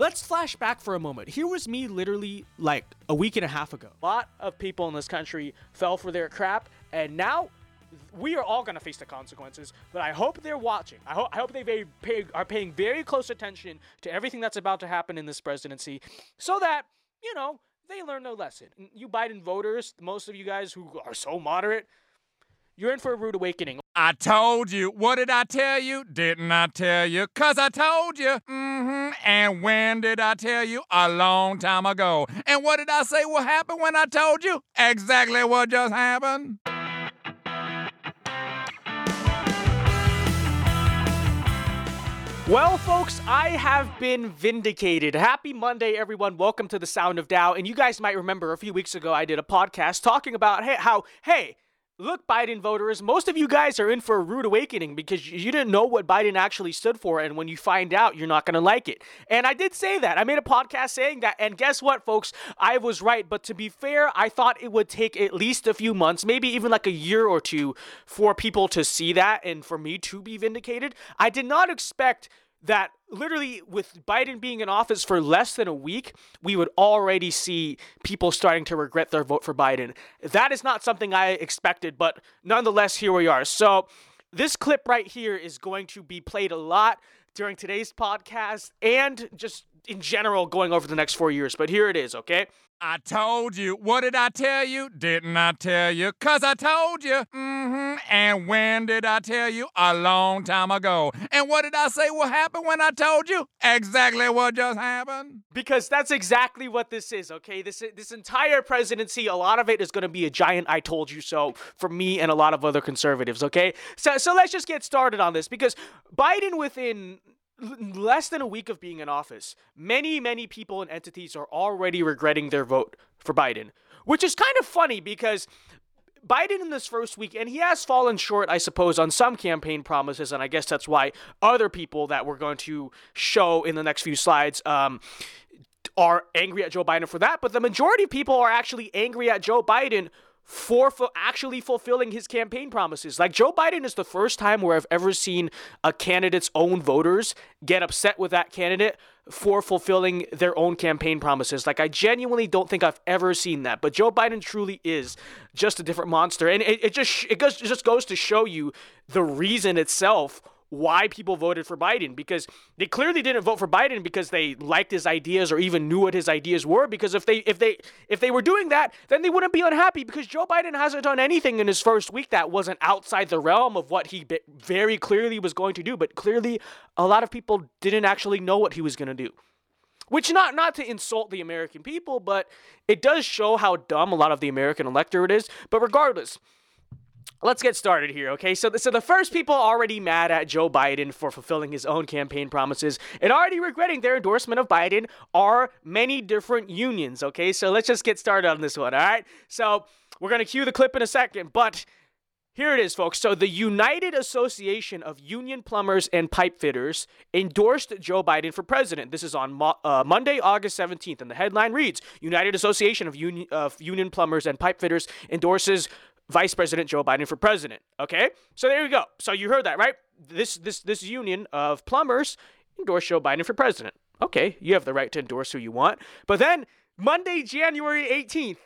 let's flash back for a moment. Here was me literally like a week and a half ago. A lot of people in this country fell for their crap, and now we are all going to face the consequences, but I hope they're watching. I, ho- I hope they very pay- are paying very close attention to everything that's about to happen in this presidency so that, you know, they learn their lesson. You Biden voters, most of you guys who are so moderate, you're in for a rude awakening. I told you. What did I tell you? Didn't I tell you? Cause I told you. Mm-hmm. And when did I tell you? A long time ago. And what did I say will happen when I told you? Exactly what just happened. Well, folks, I have been vindicated. Happy Monday, everyone. Welcome to the Sound of Dao. And you guys might remember a few weeks ago I did a podcast talking about hey, how, hey, look, Biden voters, most of you guys are in for a rude awakening because you didn't know what Biden actually stood for. And when you find out, you're not going to like it. And I did say that. I made a podcast saying that. And guess what, folks? I was right. But to be fair, I thought it would take at least a few months, maybe even like a year or two, for people to see that and for me to be vindicated. I did not expect that literally with Biden being in office for less than a week, we would already see people starting to regret their vote for Biden. That is not something I expected, but nonetheless, here we are. So, this clip right here is going to be played a lot during today's podcast and just in general going over the next four years. But here it is, okay? I told you. What did I tell you? Didn't I tell you? Cause I told you. Mm-hmm. And when did I tell you? A long time ago. And what did I say will happen when I told you? Exactly what just happened. Because that's exactly what this is, okay? This this entire presidency, a lot of it is going to be a giant I told you so for me and a lot of other conservatives, okay? So so let's just get started on this because Biden within less than a week of being in office, many, many people and entities are already regretting their vote for Biden, which is kind of funny because Biden in this first week, and he has fallen short, I suppose, on some campaign promises, and I guess that's why other people that we're going to show in the next few slides um, are angry at Joe Biden for that. But the majority of people are actually angry at Joe Biden for, actually fulfilling his campaign promises. Like Joe Biden is the first time where I've ever seen a candidate's own voters get upset with that candidate for fulfilling their own campaign promises. Like I genuinely don't think I've ever seen that. But Joe Biden truly is just a different monster, and it, it just it goes it just goes to show you the reason itself why people voted for Biden because they clearly didn't vote for Biden because they liked his ideas or even knew what his ideas were because if they if they if they were doing that then they wouldn't be unhappy because Joe Biden hasn't done anything in his first week that wasn't outside the realm of what he very clearly was going to do. But clearly a lot of people didn't actually know what he was going to do. Which not not to insult the American people but it does show how dumb a lot of the American electorate is. But regardless Let's get started here, okay? So, so the first people already mad at Joe Biden for fulfilling his own campaign promises and already regretting their endorsement of Biden are many different unions, okay? So let's just get started on this one, all right? So we're gonna cue the clip in a second, but here it is, folks. So the United Association of Union Plumbers and Pipe Fitters endorsed Joe Biden for president. This is on Mo- uh, Monday, August 17th, and the headline reads: United Association of, Union of Union Plumbers and Pipe Fitters endorses Vice President Joe Biden for president. Okay, so there you go. So you heard that, right? This this this union of plumbers endorsed Joe Biden for president. Okay, you have the right to endorse who you want. But then Monday, January 18th,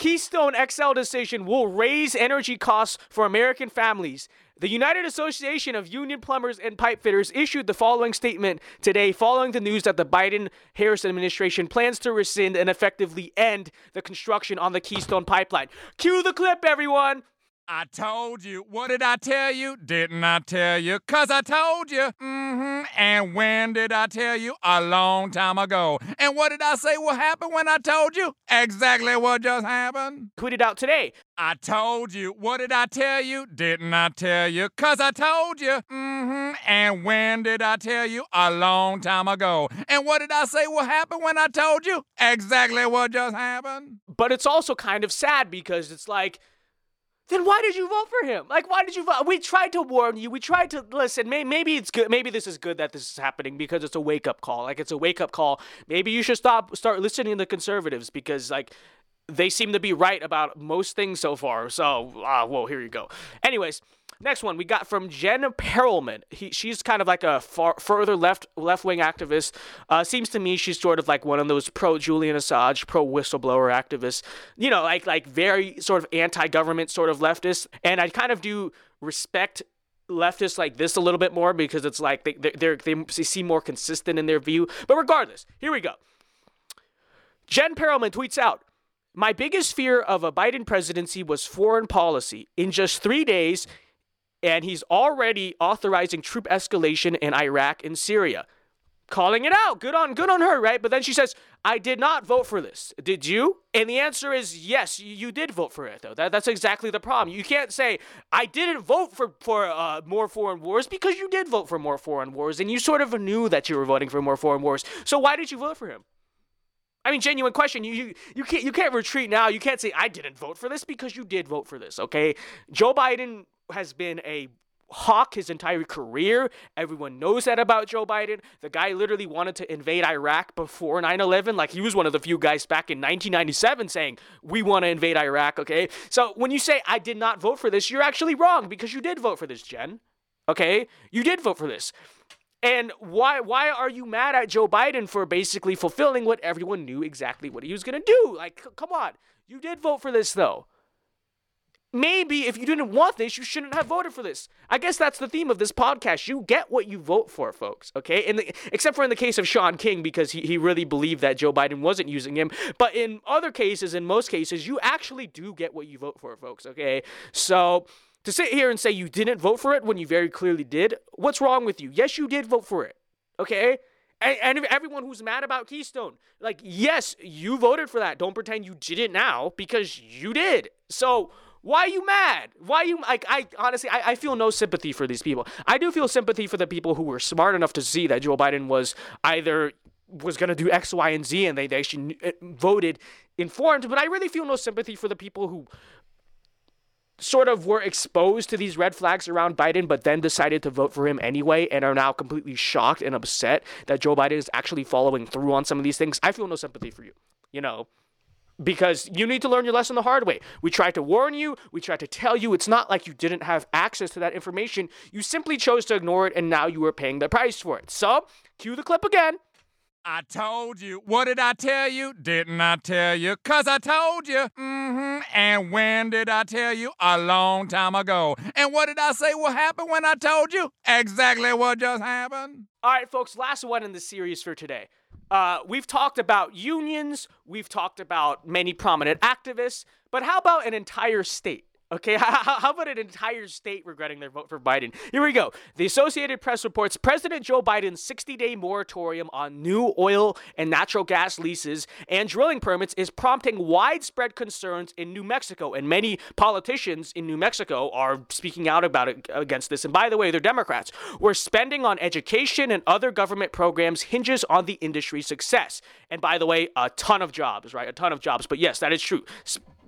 Keystone XL decision will raise energy costs for American families. The United Association of Union Plumbers and Pipe Fitters issued the following statement today following the news that the Biden Harris administration plans to rescind and effectively end the construction on the Keystone pipeline. Cue the clip, everyone. I told you. What did I tell you? Didn't I tell you? Cause I told you. Mm-hmm. And when did I tell you? A long time ago. And what did I say will happen when I told you? Exactly what just happened. Tweeted out today. I told you. What did I tell you? Didn't I tell you? Cause I told you. Mm-hmm. And when did I tell you? A long time ago. And what did I say will happen when I told you? Exactly what just happened. But it's also kind of sad because it's like, then why did you vote for him? Like, why did you vote? We tried to warn you. We tried to listen. Maybe it's good. Maybe this is good that this is happening because it's a wake up call. Like, it's a wake up call. Maybe you should stop, start listening to the conservatives because, like, they seem to be right about most things so far. So, uh, well, here you go. Anyways, next one we got from Jen Perelman. He, she's kind of like a far, further left left wing activist. Uh, seems to me she's sort of like one of those pro Julian Assange, pro whistleblower activists. You know, like like very sort of anti government sort of leftist. And I kind of do respect leftists like this a little bit more because it's like they they they seem more consistent in their view. But regardless, here we go. Jen Perelman tweets out. My biggest fear of a Biden presidency was foreign policy. In just three days, and he's already authorizing troop escalation in Iraq and Syria. Calling it out. Good on good on her, right? But then she says, I did not vote for this. Did you? And the answer is yes, you did vote for it, though. That, that's exactly the problem. You can't say, I didn't vote for, for uh, more foreign wars because you did vote for more foreign wars and you sort of knew that you were voting for more foreign wars. So why did you vote for him? I mean, genuine question. You, you you can't you can't retreat now. You can't say I didn't vote for this because you did vote for this. Okay, Joe Biden has been a hawk his entire career. Everyone knows that about Joe Biden. The guy literally wanted to invade Iraq before 9 11. Like, he was one of the few guys back in 1997 saying, We want to invade Iraq, okay? So when you say, I did not vote for this, you're actually wrong because you did vote for this, Jen. Okay? You did vote for this. And why why are you mad at Joe Biden for basically fulfilling what everyone knew exactly what he was going to do? Like come on. You did vote for this though. Maybe if you didn't want this, you shouldn't have voted for this. I guess that's the theme of this podcast. You get what you vote for, folks, okay? In the, except for in the case of Shaun King, because he, he really believed that Joe Biden wasn't using him. But in other cases, in most cases, you actually do get what you vote for, folks, okay? So to sit here and say you didn't vote for it when you very clearly did, what's wrong with you? Yes, you did vote for it. Okay? And, and, everyone who's mad about Keystone, like, yes, you voted for that. Don't pretend you didn't now because you did. So why are you mad? Why are you like? I honestly, I, I feel no sympathy for these people. I do feel sympathy for the people who were smart enough to see that Joe Biden was either was going to do X, Y, and Z, and they, they actually uh, voted informed. But I really feel no sympathy for the people who sort of were exposed to these red flags around Biden, but then decided to vote for him anyway and are now completely shocked and upset that Joe Biden is actually following through on some of these things. I feel no sympathy for you, you know, because you need to learn your lesson the hard way. We tried to warn you, we tried to tell you. It's not like you didn't have access to that information. You simply chose to ignore it, and now you are paying the price for it. So, cue the clip again. I told you. What did I tell you? Didn't I tell you? Cause I told you. Mm-hmm. And when did I tell you? A long time ago. And what did I say will happen when I told you? Exactly what just happened. All right, folks, last one in the series for today. Uh, we've talked about unions, we've talked about many prominent activists, but how about an entire state? Okay, how about an entire state regretting their vote for Biden? Here we go. The Associated Press reports President Joe Biden's 60 day moratorium on new oil and natural gas leases and drilling permits is prompting widespread concerns in New Mexico. And many politicians in New Mexico are speaking out about it against this. And by the way, they're Democrats. Where spending on education and other government programs hinges on the industry's success. And by the way, a ton of jobs, right? A ton of jobs. But yes, that is true.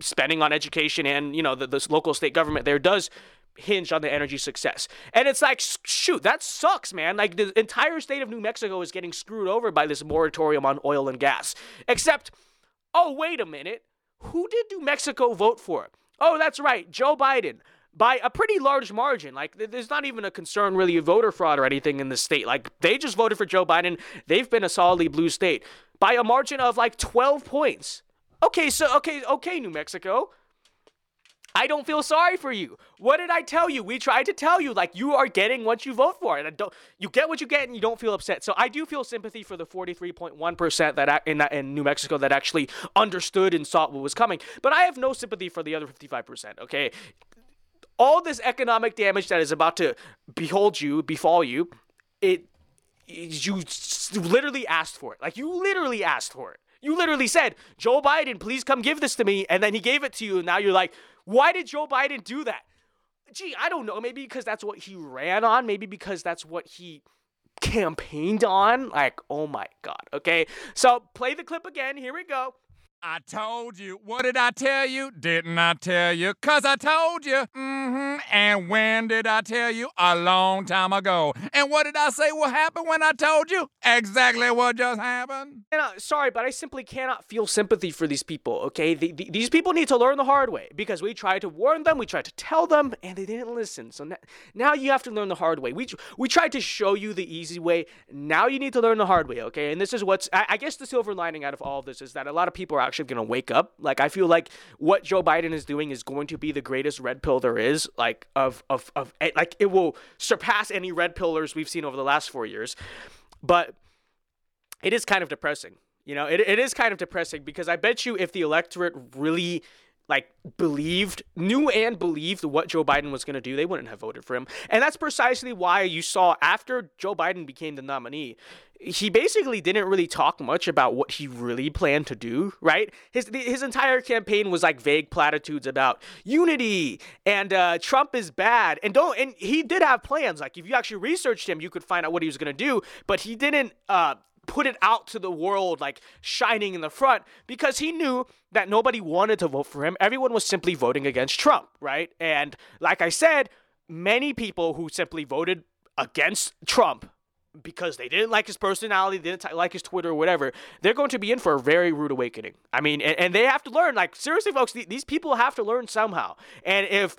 Spending on education and, you know, the, the local state government there does hinge on the energy success. And it's like, shoot, that sucks, man. Like the entire state of New Mexico is getting screwed over by this moratorium on oil and gas. Except, oh, wait a minute. Who did New Mexico vote for? Oh, that's right, Joe Biden. By a pretty large margin. Like, there's not even a concern really of voter fraud or anything in the state. Like, they just voted for Joe Biden. They've been a solidly blue state by a margin of like 12 points. Okay, so, okay, okay, New Mexico. I don't feel sorry for you. What did I tell you? We tried to tell you, like you are getting what you vote for, and I don't you get what you get, and you don't feel upset. So I do feel sympathy for the 43.1 percent that in in New Mexico that actually understood and saw what was coming. But I have no sympathy for the other 55 percent. Okay, all this economic damage that is about to behold you, befall you, it you literally asked for it. Like you literally asked for it. You literally said, Joe Biden, please come give this to me. And then he gave it to you. And now you're like, why did Joe Biden do that? Gee, I don't know. Maybe because that's what he ran on. Maybe because that's what he campaigned on. Like, oh my God. Okay. So play the clip again. Here we go. I told you. What did I tell you? Didn't I tell you? Cause I told you. Mm-hmm. And when did I tell you? A long time ago. And what did I say will happen when I told you? Exactly what just happened. And, uh, sorry, but I simply cannot feel sympathy for these people, okay? The, the, these people need to learn the hard way because we tried to warn them, we tried to tell them, and they didn't listen. So now, now you have to learn the hard way. We, we tried to show you the easy way. Now you need to learn the hard way, okay? And this is what's, I, I guess the silver lining out of all of this is that a lot of people are actually going to wake up. Like I feel like what Joe Biden is doing is going to be the greatest red pill there is. Like of of of like it will surpass any red pillars we've seen over the last four years. But it is kind of depressing. You know, it, it is kind of depressing because I bet you if the electorate really like believed, knew and believed what Joe Biden was going to do, they wouldn't have voted for him. And that's precisely why you saw after Joe Biden became the nominee, he basically didn't really talk much about what he really planned to do, right? His his entire campaign was like vague platitudes about unity and uh, Trump is bad, and don't. And he did have plans. Like if you actually researched him, you could find out what he was gonna do. But he didn't uh, put it out to the world like shining in the front because he knew that nobody wanted to vote for him. Everyone was simply voting against Trump, right? And like I said, many people who simply voted against Trump because they didn't like his personality, didn't like his Twitter or whatever, they're going to be in for a very rude awakening. I mean, and, and they have to learn. Like seriously, folks, th- these people have to learn somehow. And if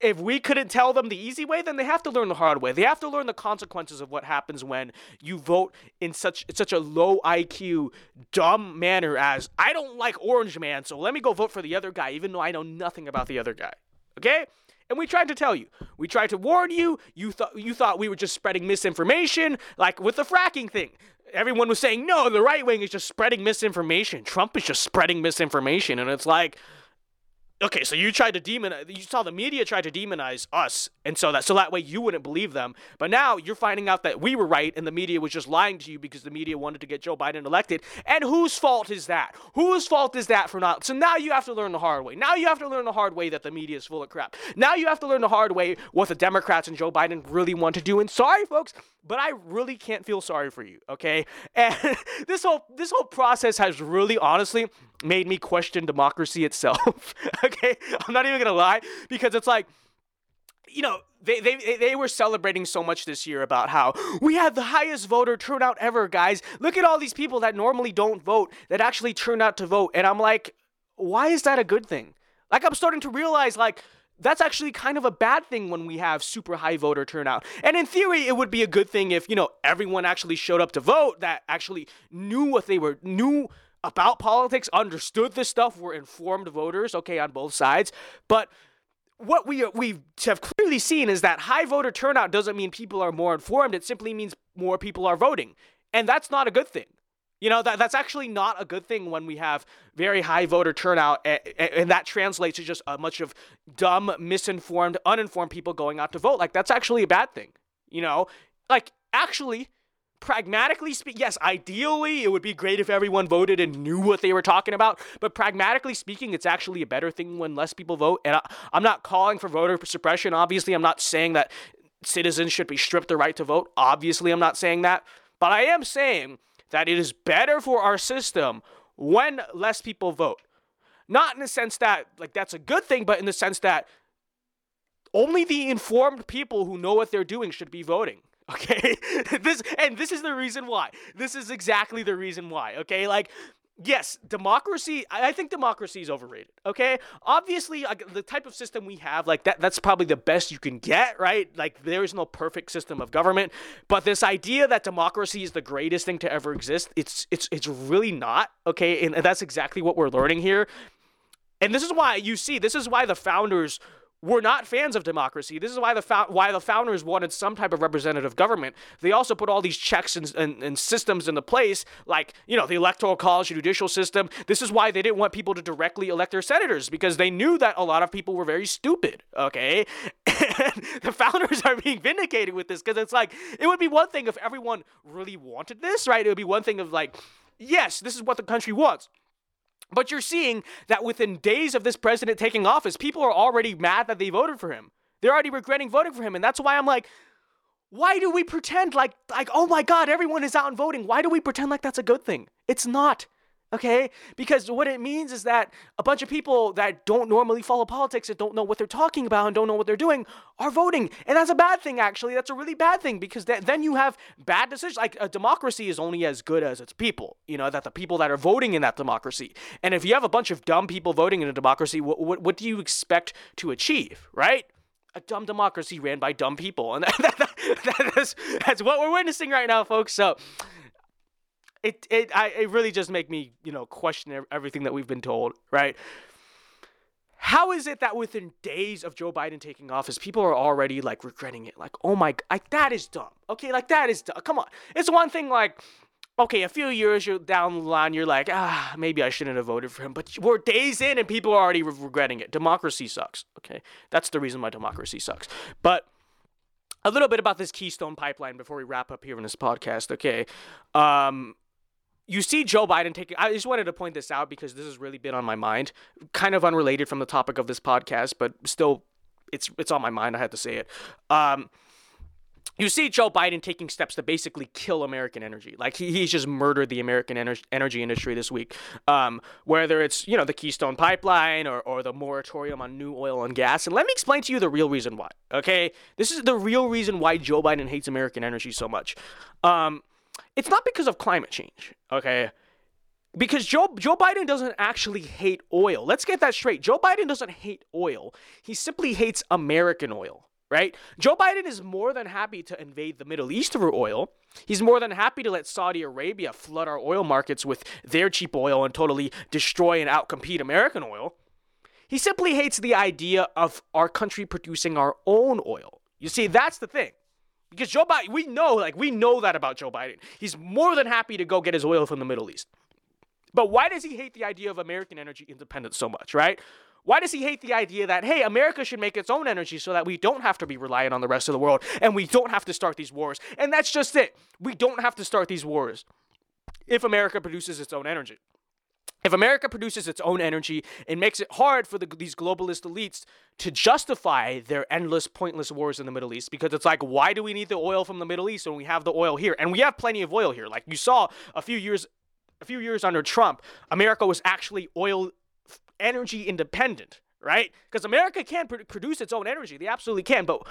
if we couldn't tell them the easy way, then they have to learn the hard way. They have to learn the consequences of what happens when you vote in such such a low IQ, dumb manner as I don't like Orange Man, so let me go vote for the other guy, even though I know nothing about the other guy. Okay? And we tried to tell you. We tried to warn you. You thought you thought we were just spreading misinformation, like with the fracking thing. Everyone was saying, no, the right wing is just spreading misinformation. Trump is just spreading misinformation. And it's like, okay, so you tried to demonize, you saw the media try to demonize us, and so that so that way you wouldn't believe them. But now you're finding out that we were right, and the media was just lying to you because the media wanted to get Joe Biden elected. And whose fault is that? Whose fault is that for not? So now you have to learn the hard way. Now you have to learn the hard way that the media is full of crap. Now you have to learn the hard way what the Democrats and Joe Biden really want to do. And sorry, folks, but I really can't feel sorry for you. Okay, and this whole this whole process has really, honestly made me question democracy itself. okay, I'm not even gonna lie because it's like, you know, they, they they were celebrating so much this year about how we had the highest voter turnout ever, guys. Look at all these people that normally don't vote that actually turn out to vote, and I'm like, why is that a good thing? Like I'm starting to realize like that's actually kind of a bad thing when we have super high voter turnout. And in theory, it would be a good thing if, you know, everyone actually showed up to vote that actually knew what they were knew about politics, understood this stuff, were informed voters, okay, on both sides. But what we uh, we have clearly seen is that high voter turnout doesn't mean people are more informed. It simply means more people are voting, and that's not a good thing. You know that that's actually not a good thing when we have very high voter turnout, and, and that translates to just a bunch of dumb, misinformed, uninformed people going out to vote. Like that's actually a bad thing. You know, like actually pragmatically speaking, yes, ideally it would be great if everyone voted and knew what they were talking about. But pragmatically speaking, it's actually a better thing when less people vote. And I, am not calling for voter suppression. Obviously, I'm not saying that citizens should be stripped the right to vote. Obviously, I'm not saying that. But I am saying that it is better for our system when less people vote. Not in the sense that, like, that's a good thing, but in the sense that only the informed people who know what they're doing should be voting. Okay? this and this is the reason why. This is exactly the reason why. Okay? Like yes, democracy, I think democracy is overrated. Okay? Obviously, the type of system we have, like that that's probably the best you can get, right? Like there is no perfect system of government, but this idea that democracy is the greatest thing to ever exist, it's it's it's really not. Okay? And that's exactly what we're learning here. And this is why you see, this is why the founders were not fans of democracy. This is why the why the founders wanted some type of representative government. They also put all these checks and, and, and, systems into place, like you know the electoral college, judicial system. This is why they didn't want people to directly elect their senators because they knew that a lot of people were very stupid. Okay, and the founders are being vindicated with this because it's like it would be one thing if everyone really wanted this, right? It would be one thing of like, yes, this is what the country wants. But you're seeing that within days of this president taking office, people are already mad that they voted for him. They're already regretting voting for him. And that's why I'm like, why do we pretend like like oh my god, everyone is out and voting? Why do we pretend like that's a good thing? It's not. Okay? Because what it means is that a bunch of people that don't normally follow politics and don't know what they're talking about and don't know what they're doing are voting. And that's a bad thing, actually. That's a really bad thing because th- then you have bad decisions. Like a democracy is only as good as its people, you know, that the people that are voting in that democracy. And if you have a bunch of dumb people voting in a democracy, what, what, what do you expect to achieve, right? A dumb democracy ran by dumb people. And that, that, that, that's, that's what we're witnessing right now, folks. So, it it I it really just make me you know question everything that we've been told, right? How is it that within days of Joe Biden taking office, people are already like regretting it? Like, oh my, like that is dumb. Okay, like that is dumb. Come on, it's one thing like. Okay, a few years you're down the line, you're like, ah, maybe I shouldn't have voted for him. But we're days in, and people are already re- regretting it. Democracy sucks. Okay, that's the reason why democracy sucks. But a little bit about this Keystone Pipeline before we wrap up here in this podcast. Okay, um, you see Joe Biden taking. I just wanted to point this out because this has really been on my mind, kind of unrelated from the topic of this podcast, but still, it's it's on my mind. I had to say it. Um, you see Joe Biden taking steps to basically kill American energy. Like he, he's just murdered the American ener- energy industry this week. Um, whether it's you know the Keystone Pipeline or or the moratorium on new oil and gas. And let me explain to you the real reason why. Okay, this is the real reason why Joe Biden hates American energy so much. Um, it's not because of climate change, okay? Because Joe Joe Biden doesn't actually hate oil. Let's get that straight. Joe Biden doesn't hate oil. He simply hates American oil, right? Joe Biden is more than happy to invade the Middle East for oil. He's more than happy to let Saudi Arabia flood our oil markets with their cheap oil and totally destroy and outcompete American oil. He simply hates the idea of our country producing our own oil. You see, that's the thing. Because Joe Biden, we know, like, we know that about Joe Biden. He's more than happy to go get his oil from the Middle East. But why does he hate the idea of American energy independence so much, right? Why does he hate the idea that, hey, America should make its own energy so that we don't have to be reliant on the rest of the world and we don't have to start these wars? And that's just it. We don't have to start these wars if America produces its own energy. If America produces its own energy, it makes it hard for the, these globalist elites to justify their endless, pointless wars in the Middle East because it's like, why do we need the oil from the Middle East when we have the oil here? And we have plenty of oil here. Like you saw a few years, a few years under Trump, America was actually oil energy independent, right? Because America can pr- produce its own energy, they absolutely can, but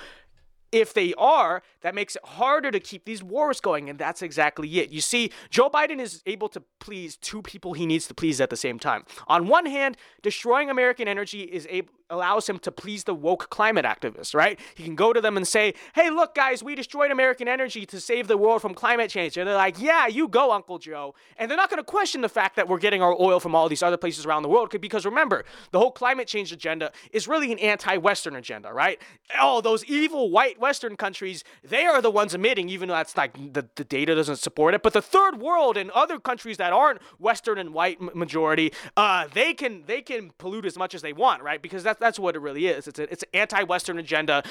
if they are, that makes it harder to keep these wars going. And that's exactly it. You see, Joe Biden is able to please two people he needs to please at the same time. On one hand, destroying American energy is able allows him to please the woke climate activists, right? He can go to them and say, hey, look, guys, we destroyed American energy to save the world from climate change. And they're like, yeah, you go, Uncle Joe. And they're not going to question the fact that we're getting our oil from all these other places around the world because remember, the whole climate change agenda is really an anti Western agenda, right? Oh, those evil white Western countries, they are the ones emitting, even though that's like the, the data doesn't support it. But the third world and other countries that aren't Western and white majority, uh, they can they can pollute as much as they want, right? Because that's that's what it really is. It's a, it's an anti-Western agenda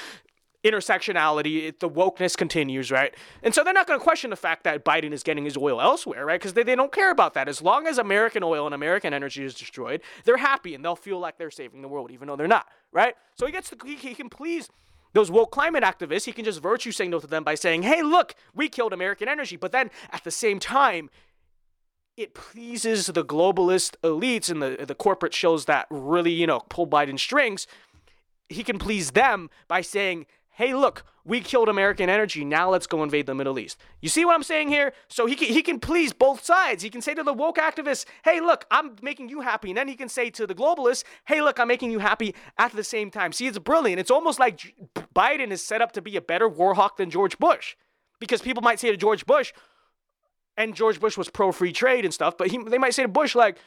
intersectionality, it, the wokeness continues, right? And so they're not going to question the fact that Biden is getting his oil elsewhere, right? Because they, they don't care about that. As long as American oil and American energy is destroyed, they're happy and they'll feel like they're saving the world, even though they're not, right? So he gets to, he, he can please those woke climate activists. He can just virtue signal to them by saying, hey, look, we killed American energy. But then at the same time, it pleases the globalist elites and the the corporate shows that really you know pull Biden strings. He can please them by saying, "Hey, look, we killed American energy. Now let's go invade the Middle East." You see what I'm saying here? So he can, he can please both sides. He can say to the woke activists, "Hey, look, I'm making you happy," and then he can say to the globalists, "Hey, look, I'm making you happy." At the same time, see, it's brilliant. It's almost like Biden is set up to be a better war hawk than George Bush, because people might say to George Bush, and George Bush was pro free trade and stuff, but he, they might say to Bush like,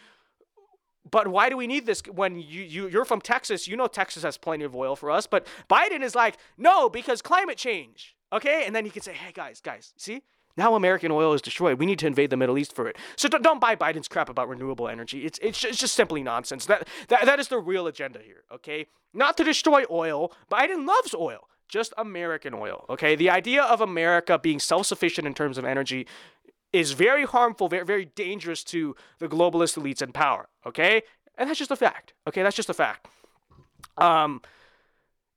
but why do we need this when you, you you're from Texas? You know Texas has plenty of oil for us. But Biden is like, no, because climate change. Okay, and then he can say, hey guys, guys, see. Now American oil is destroyed. We need to invade the Middle East for it. So don't, don't buy Biden's crap about renewable energy. It's, it's, it's just simply nonsense. That, that, that is the real agenda here, okay? Not to destroy oil. Biden loves oil just American oil. Okay, the idea of America being self-sufficient in terms of energy is very harmful, very, very dangerous to the globalist elites in power. Okay, and that's just a fact. Okay, that's just a fact. Um,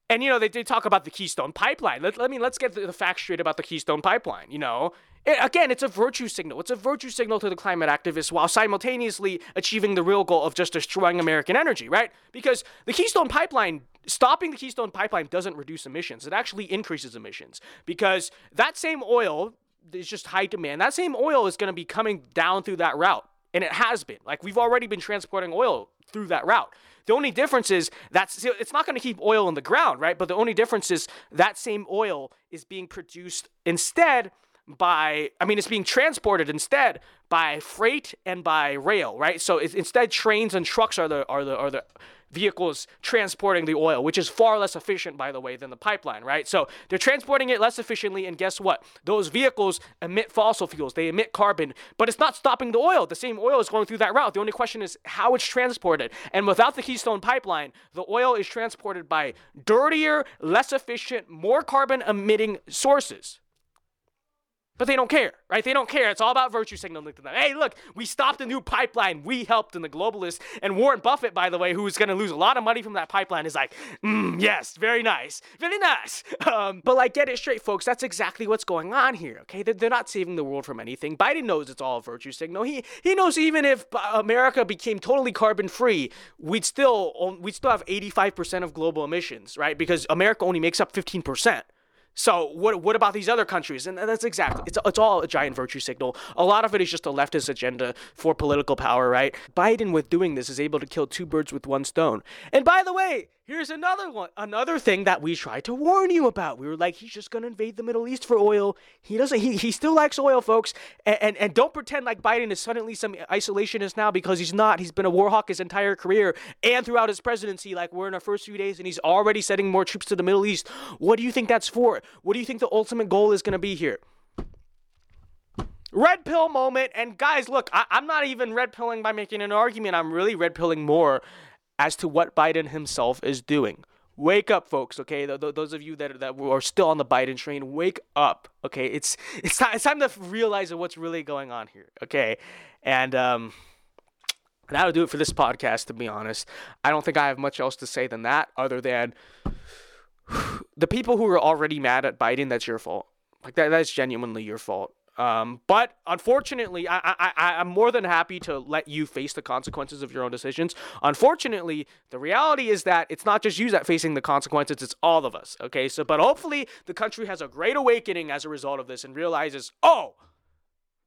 and you know they, they talk about the Keystone Pipeline. Let, let me let's get the, the facts straight about the Keystone Pipeline. You know, It, again, it's a virtue signal. It's a virtue signal to the climate activists while simultaneously achieving the real goal of just destroying American energy, right? Because the Keystone Pipeline, stopping the Keystone Pipeline doesn't reduce emissions. It actually increases emissions because that same oil is just high demand. That same oil is going to be coming down through that route. And it has been. Like we've already been transporting oil through that route. The only difference is that's it's not going to keep oil in the ground, right? But the only difference is that same oil is being produced instead by I mean it's being transported instead by freight and by rail, right? So instead trains and trucks are the are the are the vehicles transporting the oil, which is far less efficient, by the way, than the pipeline, right? So they're transporting it less efficiently, and guess what? Those vehicles emit fossil fuels, they emit carbon, but it's not stopping the oil. The same oil is going through that route. The only question is how it's transported. And without the Keystone pipeline, the oil is transported by dirtier, less efficient, more carbon emitting sources. But they don't care, right? They don't care. It's all about virtue signaling to them. Hey, look, we stopped a new pipeline. We helped in the globalists. And Warren Buffett, by the way, who's going to lose a lot of money from that pipeline, is like, mm, yes, very nice, very nice. Um, but like, get it straight, folks. That's exactly what's going on here. Okay, they're, they're not saving the world from anything. Biden knows it's all a virtue signal. He he knows even if America became totally carbon free, we'd still we'd still have 85% of global emissions, right? Because America only makes up 15%. So what what about these other countries? And that's exactly it's it's all a giant virtue signal. A lot of it is just a leftist agenda for political power, right? Biden with doing this is able to kill two birds with one stone. And by the way, Here's another one, another thing that we tried to warn you about. We were like, he's just gonna invade the Middle East for oil. He doesn't. He, he still likes oil, folks. And, and and don't pretend like Biden is suddenly some isolationist now because he's not. He's been a war hawk his entire career and throughout his presidency. Like we're in our first few days, and he's already sending more troops to the Middle East. What do you think that's for? What do you think the ultimate goal is gonna be here? red pill moment. And guys, look, I, am not even red pilling by making an argument. I'm really red pilling more as to what Biden himself is doing. Wake up, folks. Okay, those of you that that are still on the Biden train, wake up. Okay, it's it's time, it's time to realize what's really going on here. Okay, and um, that'll do it for this podcast. To be honest, I don't think I have much else to say than that, other than the people who are already mad at Biden. That's your fault. Like that. That's genuinely your fault. Um, but unfortunately, I, I, I, I'm more than happy to let you face the consequences of your own decisions. Unfortunately, the reality is that it's not just you that facing the consequences, it's all of us. Okay, so, but hopefully the country has a great awakening as a result of this and realizes, oh,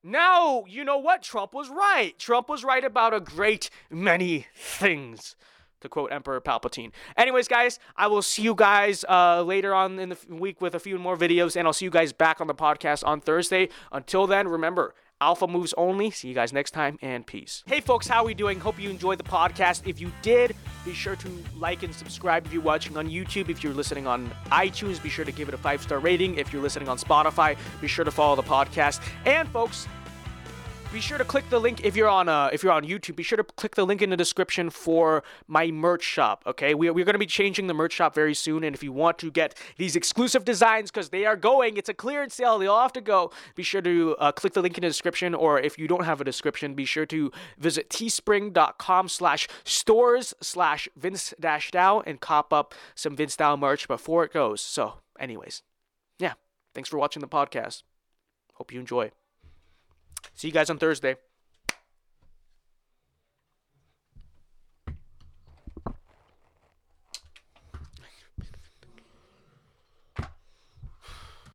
now you know what? Trump was right. Trump was right about a great many things to quote Emperor Palpatine. Anyways, guys, I will see you guys uh, later on in the week with a few more videos, and I'll see you guys back on the podcast on Thursday. Until then, remember, Alpha moves only. See you guys next time, and peace. Hey, folks, how are we doing? Hope you enjoyed the podcast. If you did, be sure to like and subscribe if you're watching on YouTube. If you're listening on iTunes, be sure to give it a five star rating. If you're listening on Spotify, be sure to follow the podcast. And, folks, be sure to click the link if you're on uh, if you're on YouTube. Be sure to click the link in the description for my merch shop. Okay, we, we're going to be changing the merch shop very soon, and if you want to get these exclusive designs because they are going, it's a clearance sale. They all have to go. Be sure to uh, click the link in the description, or if you don't have a description, be sure to visit teespring.com/slash stores slash Vince Dash Dao and cop up some Vince Dao merch before it goes. So, anyways, yeah, thanks for watching the podcast. Hope you enjoy. See you guys on Thursday.